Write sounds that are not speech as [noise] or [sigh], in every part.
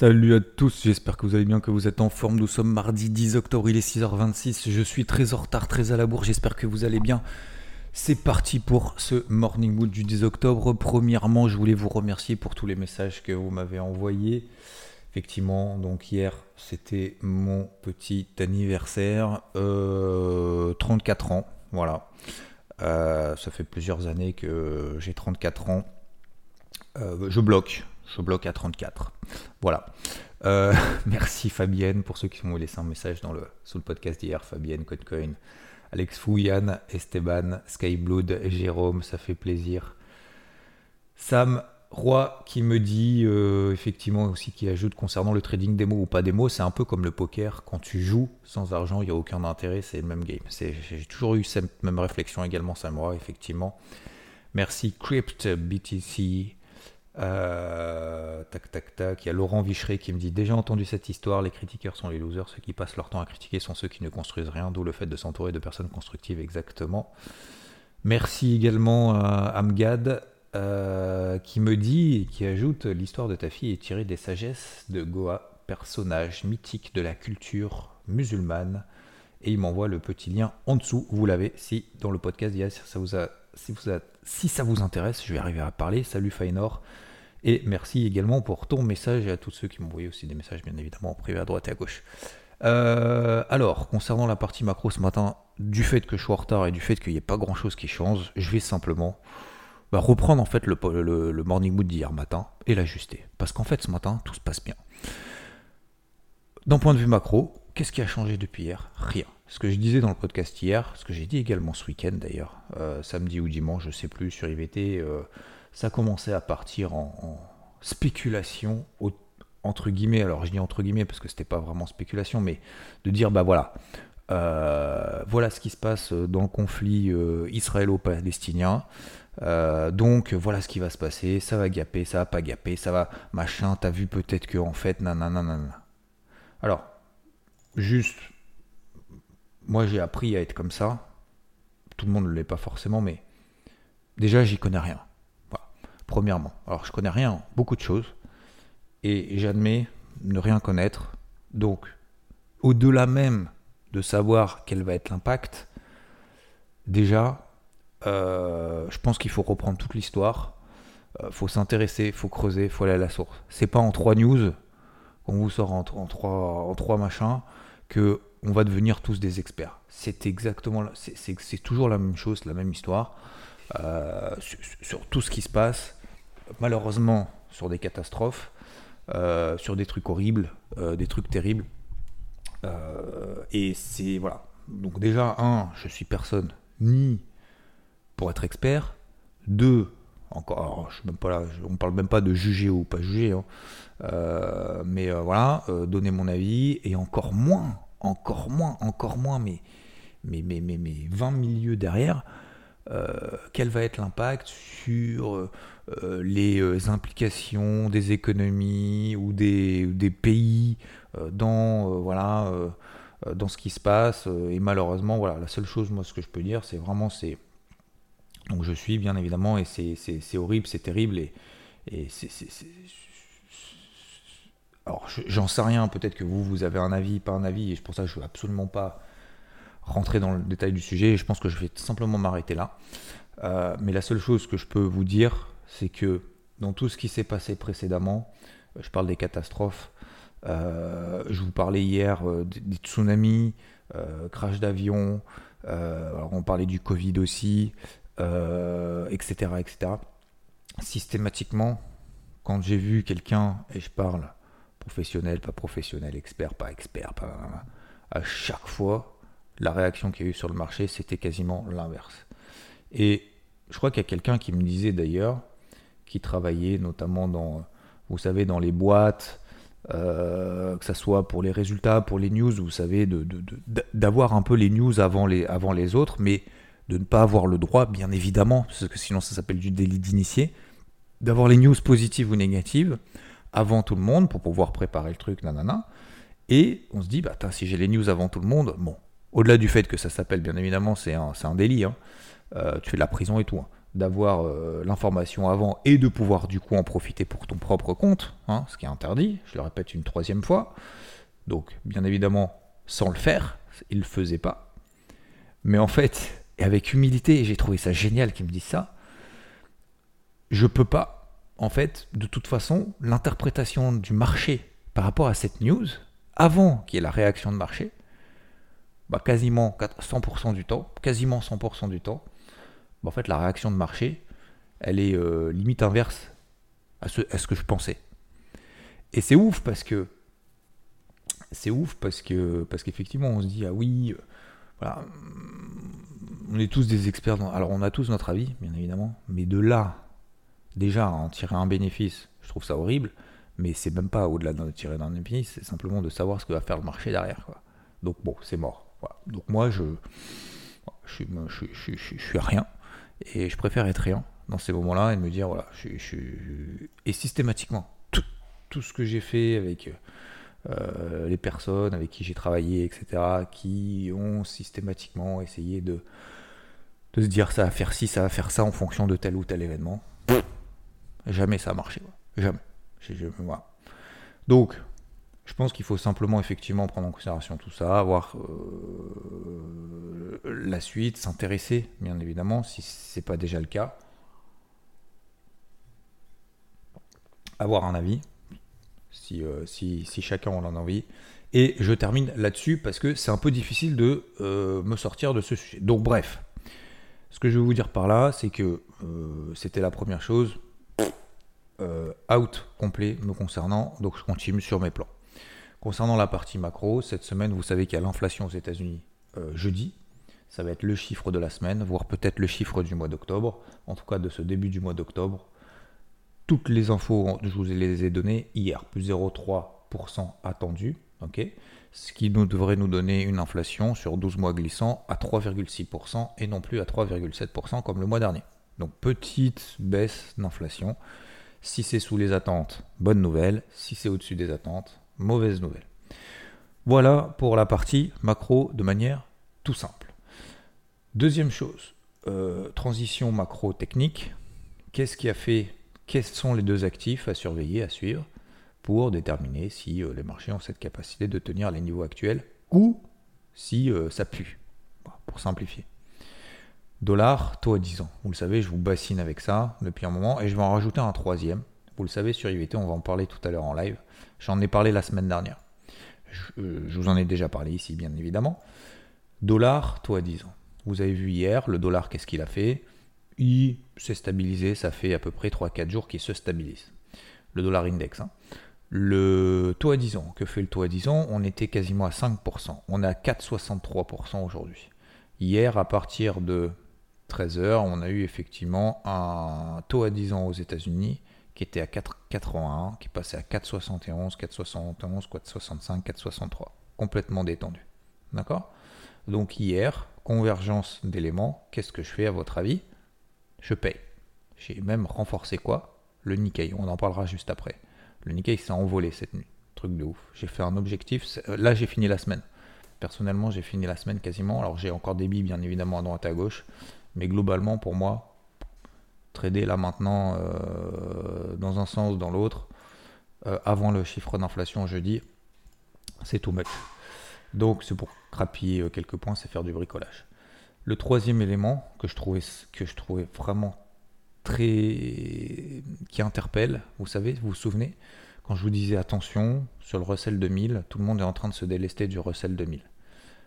Salut à tous, j'espère que vous allez bien, que vous êtes en forme. Nous sommes mardi 10 octobre, il est 6h26. Je suis très en retard, très à la bourre. J'espère que vous allez bien. C'est parti pour ce Morning Mood du 10 octobre. Premièrement, je voulais vous remercier pour tous les messages que vous m'avez envoyés. Effectivement, donc hier, c'était mon petit anniversaire. Euh, 34 ans, voilà. Euh, ça fait plusieurs années que j'ai 34 ans. Euh, je bloque, je bloque à 34. Voilà. Euh, [laughs] merci Fabienne pour ceux qui m'ont laissé un message dans le, sous le podcast d'hier. Fabienne, Codecoin, Alex Fou, Yann, Esteban, Skyblood, Jérôme, ça fait plaisir. Sam Roy qui me dit euh, effectivement aussi qui ajoute concernant le trading démo ou pas démo, c'est un peu comme le poker. Quand tu joues sans argent, il n'y a aucun intérêt, c'est le même game. J'ai toujours eu cette même réflexion également, Sam Roy, effectivement. Merci Crypt BTC. Euh, tac tac tac, il y a Laurent Vicheret qui me dit déjà entendu cette histoire, les critiqueurs sont les losers, ceux qui passent leur temps à critiquer sont ceux qui ne construisent rien, d'où le fait de s'entourer de personnes constructives exactement. Merci également à Amgad euh, qui me dit et qui ajoute l'histoire de ta fille est tirée des sagesses de Goa, personnage mythique de la culture musulmane. Et il m'envoie le petit lien en dessous. Vous l'avez si dans le podcast d'hier, ça vous a, si vous a, si ça vous intéresse, je vais arriver à parler. Salut Fainor. Et merci également pour ton message et à tous ceux qui m'ont envoyé aussi des messages, bien évidemment, en privé à droite et à gauche. Euh, alors, concernant la partie macro ce matin, du fait que je suis en retard et du fait qu'il n'y ait pas grand chose qui change, je vais simplement bah, reprendre en fait le, le, le morning mood d'hier matin et l'ajuster. Parce qu'en fait, ce matin, tout se passe bien. D'un point de vue macro, qu'est-ce qui a changé depuis hier? Rien. Ce que je disais dans le podcast hier, ce que j'ai dit également ce week-end d'ailleurs, euh, samedi ou dimanche, je sais plus, sur IVT, euh, ça commençait à partir en, spéculation, entre guillemets, alors je dis entre guillemets parce que c'était pas vraiment spéculation, mais de dire bah voilà, euh, voilà ce qui se passe dans le conflit israélo-palestinien. Donc voilà ce qui va se passer, ça va gaper, ça va pas gaper, ça va machin, t'as vu peut-être que en fait, nanana. Alors, juste, moi j'ai appris à être comme ça, tout le monde ne l'est pas forcément, mais déjà j'y connais rien. Premièrement, alors je connais rien, beaucoup de choses, et j'admets ne rien connaître, donc au-delà même de savoir quel va être l'impact, déjà, euh, je pense qu'il faut reprendre toute l'histoire. Euh, faut s'intéresser, faut creuser, faut aller à la source. C'est pas en trois news qu'on vous sort en trois machins que on va devenir tous des experts. C'est exactement, c'est toujours la même chose, la même histoire euh, sur, tout ce qui se passe. Malheureusement, sur des catastrophes, euh, sur des trucs horribles, euh, des trucs terribles. et c'est voilà. Donc déjà un, je suis personne ni pour être expert. Deux, encore, je suis même pas là, on parle même pas de juger ou pas juger, hein. mais voilà, donner mon avis, et encore moins, encore moins, encore moins, mais, mais, mais, mais, mais 20 milieux derrière, quel va être l'impact sur les implications des économies ou des, des pays dans, voilà, dans ce qui se passe, et malheureusement, voilà, la seule chose, moi, ce que je peux dire, c'est vraiment, c'est donc je suis bien évidemment et c'est horrible, c'est terrible et, et c'est... Alors j'en sais rien, peut-être que vous, vous avez un avis, pas un avis, et pour ça je ne veux absolument pas rentrer dans le détail du sujet, et je pense que je vais simplement m'arrêter là. Euh, mais la seule chose que je peux vous dire, c'est que dans tout ce qui s'est passé précédemment, je parle des catastrophes, euh, je vous parlais hier euh, des tsunamis, euh, crash d'avion, on parlait du Covid aussi, etc., etc. Systématiquement, quand j'ai vu quelqu'un, et je parle professionnel, pas professionnel, expert, pas expert, pas, à chaque fois, la réaction qu'il y a eu sur le marché, c'était quasiment l'inverse. Et je crois qu'il y a quelqu'un qui me disait d'ailleurs qui travaillaient notamment dans, vous savez, dans les boîtes, euh, que ce soit pour les résultats, pour les news, vous savez, d'avoir un peu les news avant les, avant les autres, mais de ne pas avoir le droit, bien évidemment, parce que sinon ça s'appelle du délit d'initié, d'avoir les news positives ou négatives avant tout le monde pour pouvoir préparer le truc, nanana. Et on se dit, bah, si j'ai les news avant tout le monde, bon, au-delà du fait que ça s'appelle, bien évidemment, c'est un, un, délit, hein, euh, tu fais de la prison et tout, hein, d'avoir euh, l'information avant et de pouvoir du coup en profiter pour ton propre compte, hein, ce qui est interdit, je le répète une troisième fois. Donc, bien évidemment, sans le faire, il ne le faisait pas. Mais en fait, et avec humilité, j'ai trouvé ça génial qu'il me dise ça, je peux pas, en fait, de toute façon, l'interprétation du marché par rapport à cette news, avant qu'il y ait la réaction de marché, bah quasiment 100% du temps, quasiment 100% du temps, bah en fait la réaction de marché, elle est euh, limite inverse à ce, à ce que je pensais. Et c'est ouf parce que c'est ouf parce que parce qu'effectivement on se dit ah oui euh, voilà on est tous des experts dans, alors on a tous notre avis bien évidemment mais de là déjà en tirer un bénéfice je trouve ça horrible mais c'est même pas au-delà de tirer un bénéfice c'est simplement de savoir ce que va faire le marché derrière quoi. donc bon c'est mort donc moi, je, je, suis, je, je, suis rien. Et je préfère être rien dans ces moments-là et me dire, voilà, je, suis... Et systématiquement, tout, tout ce que j'ai fait avec euh, les personnes avec qui j'ai travaillé, etc., qui ont systématiquement essayé de, de se dire ça va faire ci, ça va faire ça en fonction de tel ou tel événement. Jamais ça a marché. Jamais. Donc, je pense qu'il faut simplement effectivement prendre en considération tout ça, voir euh, la suite, s'intéresser bien évidemment si ce n'est pas déjà le cas. Avoir un avis, euh, si, si, chacun en a envie. Et je termine là-dessus parce que c'est un peu difficile de euh, me sortir de ce sujet. Donc bref, ce que je veux vous dire par là, c'est que c'était la première chose. Out complet me concernant, donc je continue sur mes plans. Concernant la partie macro, cette semaine, vous savez qu'il y a l'inflation aux États-Unis euh, jeudi. Ça va être le chiffre de la semaine, voire peut-être le chiffre du mois d'octobre, en tout cas de ce début du mois d'octobre. Toutes les infos, je vous les ai données hier, plus 0,3% attendu, ok ce qui nous devrait nous donner une inflation sur 12 mois glissant à 3,6% et non plus à 3,7% comme le mois dernier. Donc petite baisse d'inflation. Si c'est sous les attentes, bonne nouvelle. Si c'est au-dessus des attentes, mauvaise nouvelle. Voilà pour la partie macro de manière tout simple. Deuxième chose, euh, transition macro technique. Qu'est-ce qui a fait Quels sont les deux actifs à surveiller, à suivre pour déterminer si euh, les marchés ont cette capacité de tenir les niveaux actuels ou si euh, ça pue, pour simplifier. Dollar, taux à 10 ans. Vous le savez, je vous bassine avec ça depuis un moment et je vais en rajouter un troisième. Vous le savez, sur IVT, on va en parler tout à l'heure en live. J'en ai parlé la semaine dernière. Euh, je, vous en ai déjà parlé ici, bien évidemment. Dollar, taux à 10 ans. Vous avez vu hier, le dollar, qu'est-ce qu'il a fait? Il s'est stabilisé, ça fait à peu près 3-4 jours qu'il se stabilise. Le dollar index. Hein. Le taux à 10 ans, que fait le taux à 10 ans? On était quasiment à 5%. On est à 4,63% aujourd'hui. Hier, à partir de 13h, on a eu effectivement un taux à 10 ans aux États-Unis qui était à 4,81, qui passait à 4,71, 4,71, 4,65, 4,63. Complètement détendu. D'accord? Donc hier, convergence d'éléments, qu'est-ce que je fais à votre avis? Je paye. J'ai même renforcé quoi? Le Nikkei. On en parlera juste après. Le Nikkei s'est envolé cette nuit. Truc de ouf. J'ai fait un objectif. Euh, là, j'ai fini la semaine. Personnellement, j'ai fini la semaine quasiment. Alors, j'ai encore des billes, bien évidemment, à droite à gauche. Mais globalement, pour moi, trader là maintenant euh, dans un sens, dans l'autre, euh, avant le chiffre d'inflation jeudi, c'est tout much. Donc c'est pour crapiller euh, quelques points, c'est faire du bricolage. Le troisième élément que je trouvais, que je trouvais vraiment très. qui interpelle, vous savez, vous vous souvenez, quand je vous disais attention, sur le Russell 2000, tout le monde est en train de se délester du Russell 2000.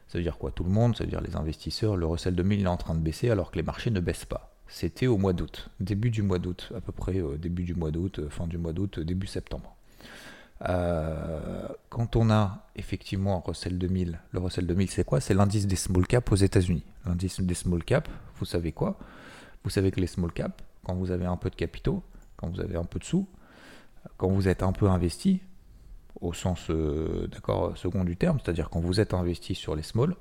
Ça veut dire quoi Tout le monde, ça veut dire les investisseurs, le Russell 2000 est en train de baisser alors que les marchés ne baissent pas. C'était au mois d'août, début du mois d'août, à peu près euh, début du mois d'août, euh, fin du mois d'août, euh, début septembre. quand on a effectivement un Russell 2000, le Russell 2000 c'est quoi? C'est l'indice des small caps aux États-Unis. L'indice des small caps, vous savez quoi? Vous savez que les small caps, quand vous avez un peu de capitaux, quand vous avez un peu de sous, quand vous êtes un peu investi, au sens euh, d'accord second du terme, c'est-à-dire quand vous êtes investi sur les small,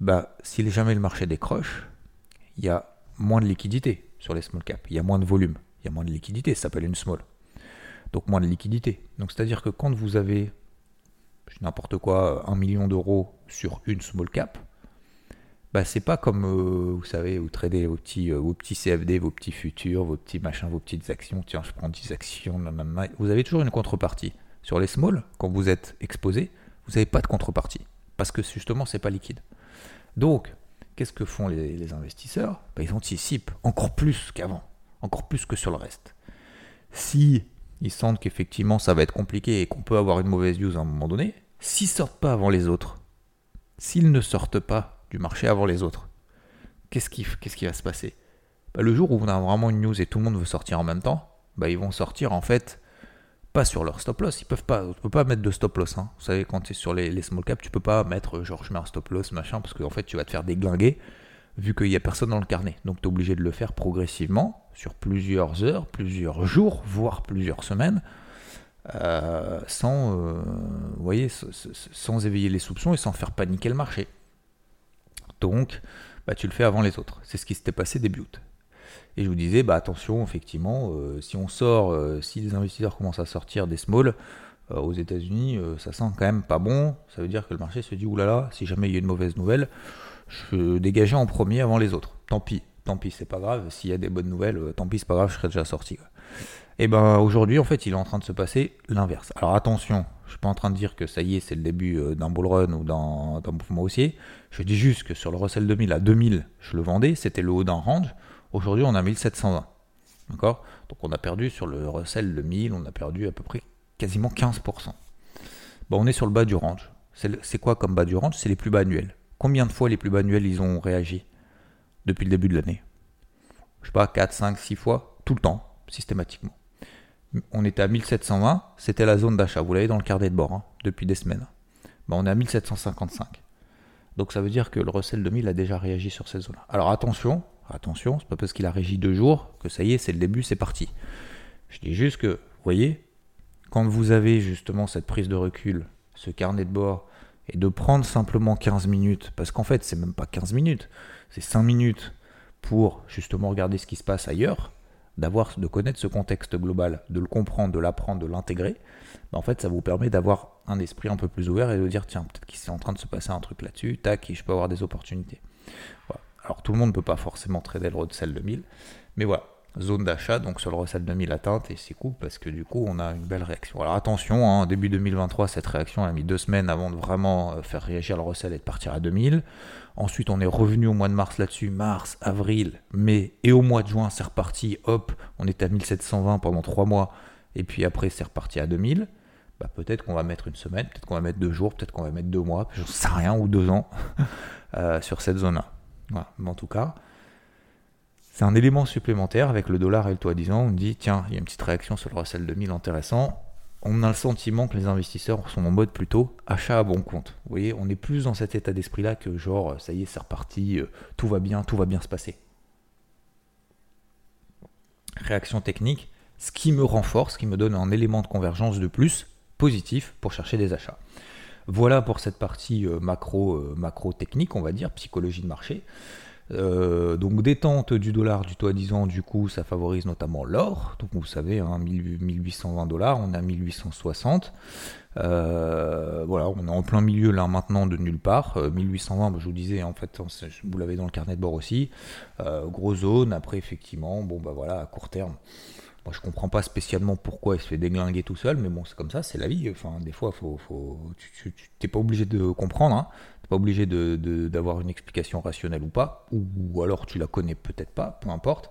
bah, si jamais le marché décroche, il y a moins de liquidité sur les small caps, il y a moins de volume, il y a moins de liquidité, ça s'appelle une small. Donc moins de liquidité. Donc c'est-à-dire que quand vous avez n'importe quoi, un million d'euros sur une small cap, bah c'est pas comme euh, vous savez, vous tradez vos petits, euh, vos petits CFD, vos petits futurs, vos petits machins, vos petites actions. Tiens, je prends 10 actions, vous avez toujours une contrepartie. Sur les small, quand vous êtes exposé, vous n'avez pas de contrepartie. Parce que justement, c'est pas liquide. Donc, qu'est-ce que font les, investisseurs? Bah, Ils anticipent encore plus qu'avant, encore plus que sur le reste. Si ils sentent qu'effectivement ça va être compliqué et qu'on peut avoir une mauvaise news à un moment donné, s'ils sortent pas avant les autres, s'ils ne sortent pas du marché avant les autres, qu'est-ce qui, qu'est-ce qui va se passer? Bah, Le jour où on a vraiment une news et tout le monde veut sortir en même temps, bah, ils vont sortir en fait pas sur leur stop loss. Ils peuvent pas, tu peux pas mettre de stop loss. Hein. Vous savez, quand tu es sur les, small caps, tu peux pas mettre genre je mets un stop loss, machin, parce qu'en fait tu vas te faire déglinguer vu qu'il n'y a personne dans le carnet. Donc tu es obligé de le faire progressivement sur plusieurs heures, plusieurs jours, voire plusieurs semaines. Euh, sans, euh, sans éveiller les soupçons et sans faire paniquer le marché. Donc, bah, tu le fais avant les autres. C'est ce qui s'était passé début août. Et je vous disais, bah attention, effectivement, euh, si on sort, euh, si les investisseurs commencent à sortir des small euh, aux États-Unis, ça sent quand même pas bon. Ça veut dire que le marché se dit, oulala, si jamais il y a une mauvaise nouvelle, je dégageais en premier avant les autres. Tant pis, tant pis, c'est pas grave. S'il y a des bonnes nouvelles, tant pis, c'est pas grave, je serai déjà sorti. Et ben aujourd'hui, en fait, il est en train de se passer l'inverse. Alors attention, je suis pas en train de dire que ça y est, c'est le début d'un bull run ou d'un mouvement haussier. Je dis juste que sur le Russell 2000 à 2000, je le vendais, c'était le haut d'un range. Aujourd'hui, on a 1720. D'accord? Donc on a perdu sur le Russell de 1000, on a perdu à peu près quasiment 15%. Bon, on est sur le bas du range. C'est quoi comme bas du range? C'est les plus bas annuels. Combien de fois les plus bas annuels ils ont réagi? Depuis le début de l'année Je sais pas, 4, 5, 6 fois, tout le temps, systématiquement. On était à 1720, c'était la zone d'achat, vous l'avez dans le carnet de bord, hein, depuis des semaines. On est à 1755. Donc ça veut dire que le Russell 2000 a déjà réagi sur cette zone-là. Alors attention, Attention, c'est pas parce qu'il a régi deux jours que ça y est, c'est le début, c'est parti. Je dis juste que, vous voyez, quand vous avez justement cette prise de recul, ce carnet de bord, et de prendre simplement 15 minutes, parce qu'en fait, c'est même pas 15 minutes, c'est 5 minutes pour justement regarder ce qui se passe ailleurs, d'avoir, de connaître ce contexte global, de le comprendre, de l'apprendre, de l'intégrer, ben, en fait, ça vous permet d'avoir un esprit un peu plus ouvert et de dire, tiens, peut-être qu'il est en train de se passer un truc là-dessus, tac, je peux avoir des opportunités. Alors tout le monde ne peut pas forcément trader le Russell 2000, mais voilà, zone d'achat, donc sur le Russell 2000 atteinte, et c'est cool parce que du coup on a une belle réaction. Alors attention, hein, début 2023, cette réaction a mis deux semaines avant de vraiment euh, faire réagir le Russell et de partir à 2000. Ensuite on est revenu au mois de mars là-dessus, mars, avril, mai, et au mois de juin c'est reparti, hop, on est à 1720 pendant trois mois, et puis après c'est reparti à 2000. Bah, peut-être qu'on va mettre une semaine, peut-être qu'on va mettre deux jours, peut-être qu'on va mettre deux mois, je ne sais rien, ou deux ans [laughs] euh, sur cette zone-là. Mais en tout cas, c'est un élément supplémentaire avec le dollar et le toit disant. On dit, tiens, il y a une petite réaction sur le Russell 2000 intéressant. On a le sentiment que les investisseurs sont en mode plutôt achat à bon compte. Vous voyez, on est plus dans cet état d'esprit-là que genre, ça y est, c'est reparti, euh, tout va bien, tout va bien se passer. Réaction technique, ce qui me renforce, ce qui me donne un élément de convergence de plus positif pour chercher des achats. Voilà pour cette partie euh, macro, euh, macro technique, on va dire, psychologie de marché. Euh, donc détente du dollar du toit 10 ans, du coup, ça favorise notamment l'or. Donc vous savez, hein, 1820 dollars, on est à 1860. voilà, on est en plein milieu là maintenant de nulle part. 1820, bah, je vous disais, en fait, vous l'avez dans le carnet de bord aussi. gros zone, après effectivement, bon bah voilà, à court terme. Moi, je comprends pas spécialement pourquoi il se fait déglinguer tout seul, mais bon, c'est comme ça, c'est la vie. Enfin, des fois, faut, faut, tu n'es pas obligé de comprendre, hein. tu n'es pas obligé d'avoir de, une explication rationnelle ou pas, ou, alors tu la connais peut-être pas, peu importe.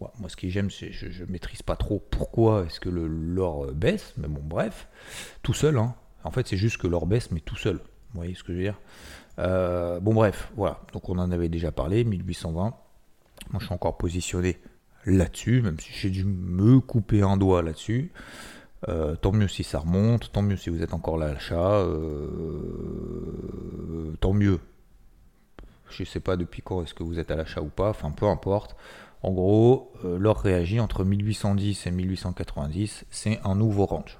moi, ce que j'aime, c'est je, je maîtrise pas trop pourquoi est-ce que l'or baisse, mais bon, bref, tout seul. Hein. En fait, c'est juste que l'or baisse, mais tout seul. Vous voyez ce que je veux dire? Euh, Bon, bref, voilà. Donc, on en avait déjà parlé, 1820. Moi, je suis encore positionné là-dessus, même si j'ai dû me couper un doigt là-dessus. Euh, tant mieux si ça remonte, tant mieux si vous êtes encore là à l'achat, euh, tant mieux. Je ne sais pas depuis quand est-ce que vous êtes à l'achat ou pas, enfin peu importe. En gros, euh, l'or réagit entre 1810 et 1890, c'est un nouveau range.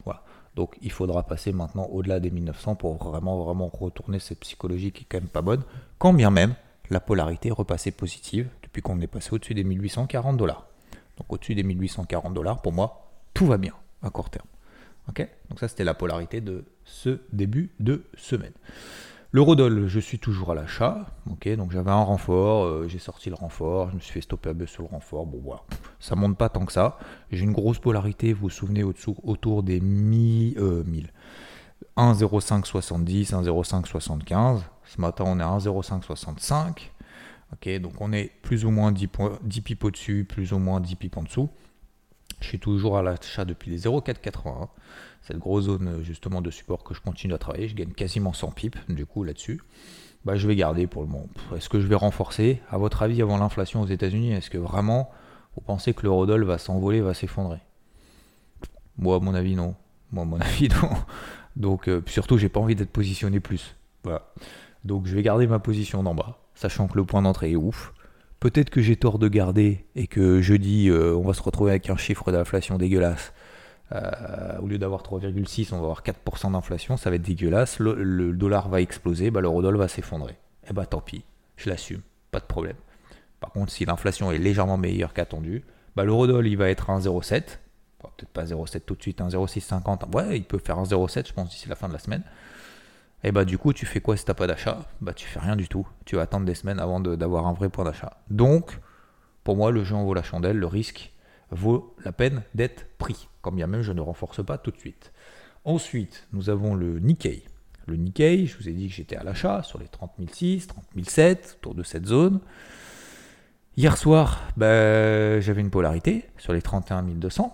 Donc il faudra passer maintenant au-delà des 1900 pour vraiment, vraiment retourner cette psychologie qui est quand même pas bonne, quand bien même la polarité est repassée positive depuis qu'on est passé au-dessus des 1840 dollars. Donc au-dessus des 1840 dollars, pour moi, tout va bien à court terme. Ok? Donc ça, c'était la polarité de ce début de semaine. L'eurodoll, je suis toujours à l'achat. Ok, donc j'avais un renfort, euh, j'ai sorti le renfort, je me suis fait stopper à buzz sur le renfort. Bon voilà, ça monte pas tant que ça. J'ai une grosse polarité, vous vous souvenez, autour des mi, euh, 1000. 1,0570, 1,0575. Ce matin, on est à 1,0565. Donc on est plus ou moins 10, points, 10 pips au-dessus, plus ou moins 10 pips en dessous. Je suis toujours à l'achat depuis les 0,481. Cette grosse zone justement de support que je continue à travailler. Je gagne quasiment 100 pips du coup là-dessus. Bah, je vais garder pour le moment. Est-ce que je vais renforcer? À votre avis, avant l'inflation aux États-Unis, est-ce que vraiment vous pensez que l'eurodoll va s'envoler, va s'effondrer? Moi, à mon avis, non. Moi, à mon [laughs] avis, non. Donc, euh, surtout, j'ai pas envie d'être positionné plus. Voilà. Donc, je vais garder ma position d'en bas, sachant que le point d'entrée est ouf. Peut-être que j'ai tort de garder et que jeudi, euh, on va se retrouver avec un chiffre d'inflation dégueulasse. Euh, au lieu d'avoir 3,6, on va avoir 4% d'inflation, ça va être dégueulasse. Le, dollar va exploser, bah, l'eurodoll va s'effondrer. Eh bah tant pis, je l'assume, pas de problème. Par contre, si l'inflation est légèrement meilleure qu'attendu, bah, l'eurodoll il va être à 1,07. Peut-être pas 0,7 tout de suite, 1,0650. Ouais, il peut faire 1,07, je pense, d'ici la fin de la semaine. Et bah du coup, tu fais quoi si t'as pas d'achat? Bah tu fais rien du tout. Tu vas attendre des semaines avant d'avoir un vrai point d'achat. Donc, pour moi, le jeu en vaut la chandelle, le risque vaut la peine d'être pris, quand bien même je ne renforce pas tout de suite. Ensuite, nous avons le Nikkei. Le Nikkei, je vous ai dit que j'étais à l'achat sur les 30 006, 30 007, autour de cette zone. Hier soir, bah, j'avais une polarité sur les 31 200.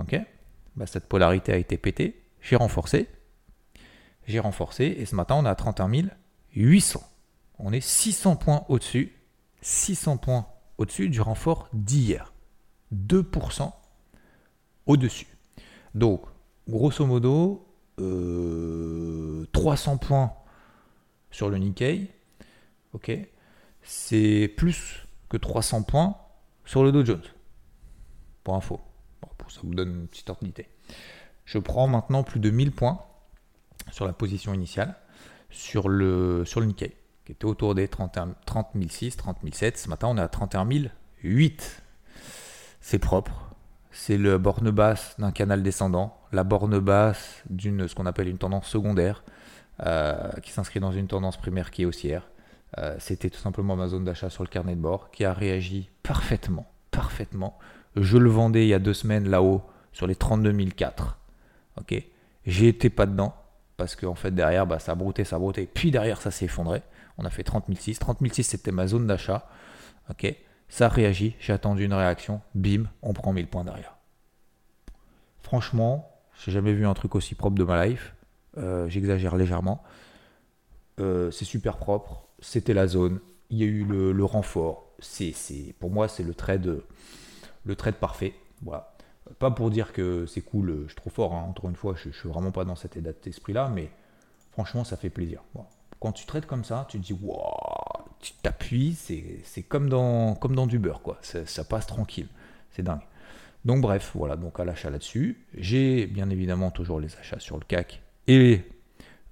ok? Bah, cette polarité a été pétée. J'ai renforcé j'ai renforcé et ce matin on est à 31 800. On est 600 points au-dessus, 600 points au-dessus du renfort d'hier. 2% au-dessus. Donc, grosso modo, 300 euh, points sur le Nikkei. Ok, c'est plus que 300 points sur le Dow Jones. Pour info. ça vous donne une petite ordre Je prends maintenant plus de 1000 points sur la position initiale sur le, sur le Nikkei, qui était autour des 31, 30 006, 30 007. Ce matin, on est à 31 008. C'est propre. C'est la borne basse d'un canal descendant, la borne basse d'une ce qu'on appelle une tendance secondaire, euh, qui s'inscrit dans une tendance primaire qui est haussière. Euh, c'était tout simplement ma zone d'achat sur le carnet de bord qui a réagi parfaitement, parfaitement. Je le vendais il y a deux semaines là-haut sur les 32 004. Ok, j'ai été pas dedans parce qu'en fait derrière bah, ça a brouté, ça a brouté, puis derrière ça s'est effondré. On a fait 30 006. 30 006 c'était ma zone d'achat. Ok, ça réagit, j'ai attendu une réaction, bim, on prend 1000 points derrière. Franchement, j'ai jamais vu un truc aussi propre de ma life. Euh, j'exagère légèrement. Euh, c'est super propre, c'était la zone, il y a eu le, renfort. C'est, pour moi, c'est le trade, le trade parfait. Voilà. Pas pour dire que c'est cool, je suis trop fort, hein. encore une fois, je, ne suis vraiment pas dans cet état d'esprit-là, mais franchement, ça fait plaisir. Quand tu traites comme ça, tu te dis, waouh, tu t'appuies, c'est comme dans, comme dans du beurre, quoi. Ça, passe tranquille, c'est dingue. Donc bref, voilà, donc à l'achat là-dessus. J'ai bien évidemment toujours les achats sur le CAC et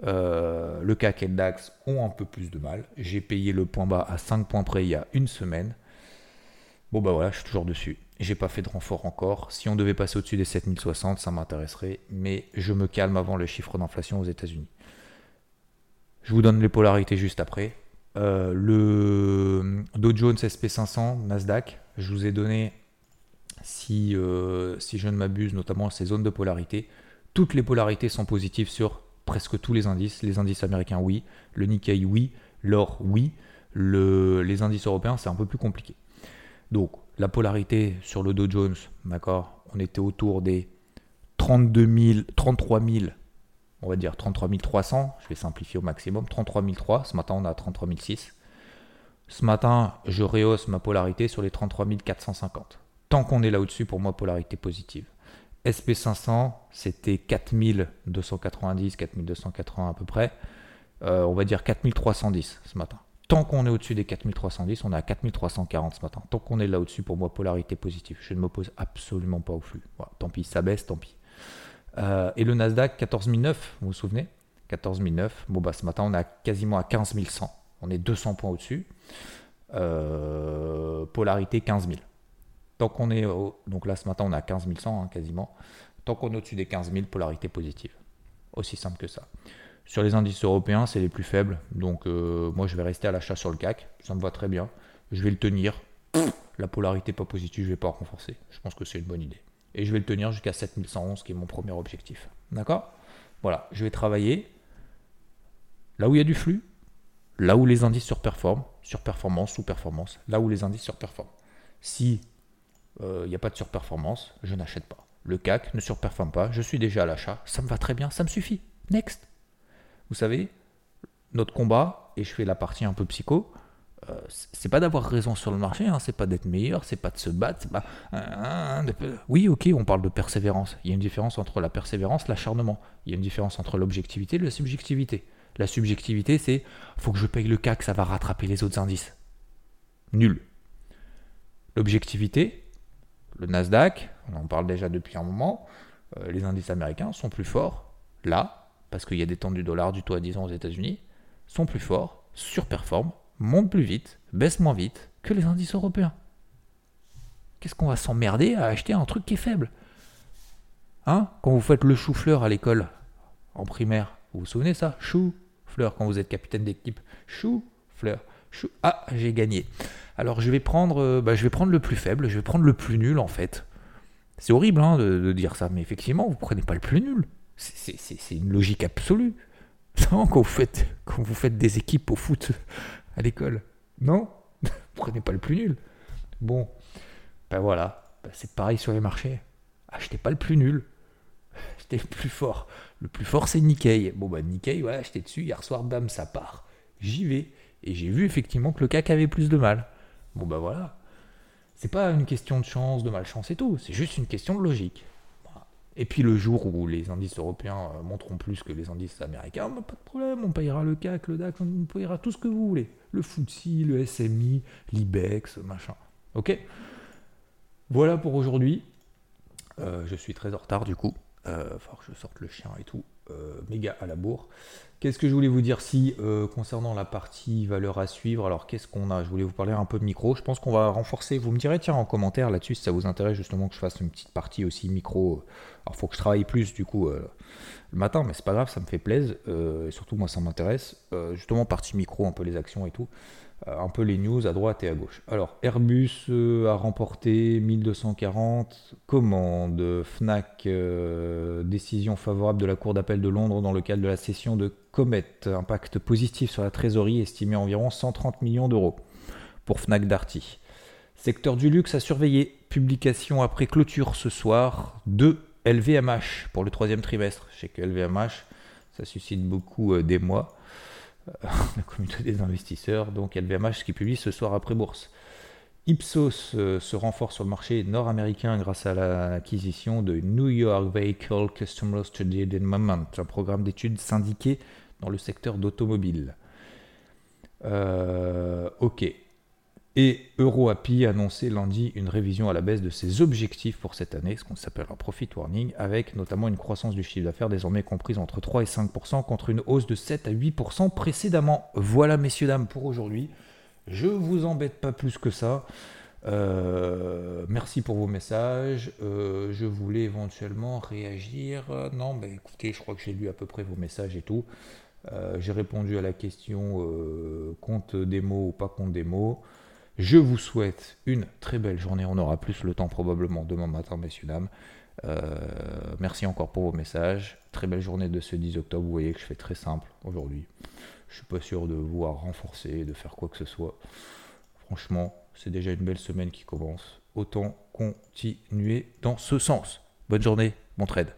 euh, le CAC et le DAX ont un peu plus de mal. J'ai payé le point bas à 5 points près il y a une semaine. Bon bah voilà, je suis toujours dessus. J'ai pas fait de renfort encore. Si on devait passer au-dessus des 7060, ça m'intéresserait. Mais je me calme avant le chiffre d'inflation aux États-Unis. Je vous donne les polarités juste après. Euh, le Dow Jones SP500, Nasdaq, je vous ai donné, si, euh, si je ne m'abuse, notamment ces zones de polarité. Toutes les polarités sont positives sur presque tous les indices. Les indices américains, oui. Le Nikkei, oui. L'or, oui. Le, les indices européens, c'est un peu plus compliqué. Donc, la polarité sur le Dow Jones, d'accord, on était autour des 32 000, 33 000, on va dire 33 300, je vais simplifier au maximum, 33 300, ce matin on a 33 600. Ce matin, je rehausse ma polarité sur les 33 450. Tant qu'on est là au-dessus, pour moi, polarité positive. SP500, c'était 4290, 4280 à peu près. Euh, on va dire 4310 ce matin. Tant qu'on est au-dessus des 4310, on est à 4340 ce matin. Tant qu'on est là au-dessus, pour moi, polarité positive. Je ne m'oppose absolument pas au flux. tant pis, ça baisse, tant pis. Euh, et le Nasdaq, 14009, vous vous souvenez? 14009. Bon, bah, ce matin, on est quasiment à 15100. On est 200 points au-dessus. Euh, polarité 15000. Tant qu'on est. donc là, ce matin, on est à 15100 hein, quasiment. Tant qu'on est au-dessus des 15000, polarité positive. Aussi simple que ça. Sur les indices européens, c'est les plus faibles. Donc euh, moi, je vais rester à l'achat sur le CAC. Ça me va très bien. Je vais le tenir. La polarité pas positive, je vais pas renforcer. Je pense que c'est une bonne idée. Et je vais le tenir jusqu'à 7111, qui est mon premier objectif. D'accord? Voilà, je vais travailler là où il y a du flux, là où les indices surperforment, surperformance, sous-performance, là où les indices surperforment. Si euh, il n'y a pas de surperformance, je n'achète pas. Le CAC ne surperforme pas, je suis déjà à l'achat, ça me va très bien, ça me suffit. Next vous savez, notre combat, et je fais la partie un peu psycho, euh, c'est pas d'avoir raison sur le marché, hein, c'est pas d'être meilleur, c'est pas de se battre. Pas, hein, Oui, ok, on parle de persévérance. Il y a une différence entre la persévérance, l'acharnement. Il y a une différence entre l'objectivité et la subjectivité. La subjectivité, c'est faut que je paye le CAC, ça va rattraper les autres indices. Nul. L'objectivité, le Nasdaq, on en parle déjà depuis un moment, euh, les indices américains sont plus forts là parce qu'il y a des temps du dollar, du taux à 10 ans aux États-Unis, sont plus forts, surperforment, montent plus vite, baissent moins vite que les indices européens. Qu'est-ce qu'on va s'emmerder à acheter un truc qui est faible? Hein? Quand vous faites le chou-fleur à l'école, en primaire, vous vous souvenez ça? Chou-fleur, quand vous êtes capitaine d'équipe. Chou-fleur. Chou... Ah, j'ai gagné. Alors je vais, prendre, euh, bah, je vais prendre le plus faible, je vais prendre le plus nul en fait. C'est horrible hein, de, dire ça, mais effectivement, vous prenez pas le plus nul. C'est une logique absolue. [laughs] Non, quand vous, faites, quand vous faites des équipes au foot à l'école. Non [laughs] Prenez pas le plus nul. Bon, ben voilà. Ben c'est pareil sur les marchés. Achetez pas le plus nul. [laughs] Achetez le plus fort. Le plus fort, c'est Nikkei. Bon, bah Nikkei, ouais, acheté dessus. Hier soir, bam, ça part. J'y vais. Et j'ai vu effectivement que le CAC avait plus de mal. Bon, bah voilà. C'est pas une question de chance, de malchance et tout. C'est juste une question de logique. Et puis le jour où les indices européens euh, monteront plus que les indices américains, bah, pas de problème, on payera le CAC, le DAX, on payera tout ce que vous voulez. Le FTSE, le SMI, l'IBEX, machin. Ok? Voilà pour aujourd'hui. Euh, je suis très en retard du coup. Euh, faut que je sorte le chien et tout. Euh, méga à la bourre. Qu'est-ce que je voulais vous dire si euh, concernant la partie valeur à suivre Alors qu'est-ce qu'on a? Je voulais vous parler un peu de micro. Je pense qu'on va renforcer. Vous me direz tiens en commentaire là-dessus si ça vous intéresse justement que je fasse une petite partie aussi micro. Alors faut que je travaille plus du coup euh, le matin, mais c'est pas grave, ça me fait plaisir. et surtout moi ça m'intéresse. justement partie micro, un peu les actions et tout. Euh, un peu les news à droite et à gauche. Alors, Airbus euh, a remporté 1240 commandes. Fnac, euh, décision favorable de la Cour d'appel de Londres dans le cadre de la cession de Comet. Impact positif sur la trésorerie estimé à environ 130 millions d'euros pour Fnac Darty. Secteur du luxe à surveiller. Publication après clôture ce soir de LVMH pour le troisième trimestre. Je sais que LVMH, ça suscite beaucoup d'émoi. [laughs] la communauté des investisseurs, donc LVMH qui publie ce soir après bourse. Ipsos euh, se renforce sur le marché nord-américain grâce à l'acquisition de New York Vehicle Customer Study Moment, un programme d'études syndiqué dans le secteur d'automobile. Euh, ok. Et EuroAPI a annoncé lundi une révision à la baisse de ses objectifs pour cette année, ce qu'on s'appelle un profit warning, avec notamment une croissance du chiffre d'affaires désormais comprise entre 3 et 5% contre une hausse de 7 à 8% précédemment. Voilà messieurs, dames, pour aujourd'hui. Je vous embête pas plus que ça. Euh, merci pour vos messages. Euh, je voulais éventuellement réagir. Non, mais écoutez, je crois que j'ai lu à peu près vos messages et tout. Euh, j'ai répondu à la question compte des mots ou pas compte des mots. Je vous souhaite une très belle journée. On aura plus le temps probablement demain matin, messieurs, dames. Euh, merci encore pour vos messages. Très belle journée de ce 10 octobre. Vous voyez que je fais très simple aujourd'hui. Je suis pas sûr de voir renforcer, de faire quoi que ce soit. Franchement, c'est déjà une belle semaine qui commence. Autant continuer dans ce sens. Bonne journée, bon trade.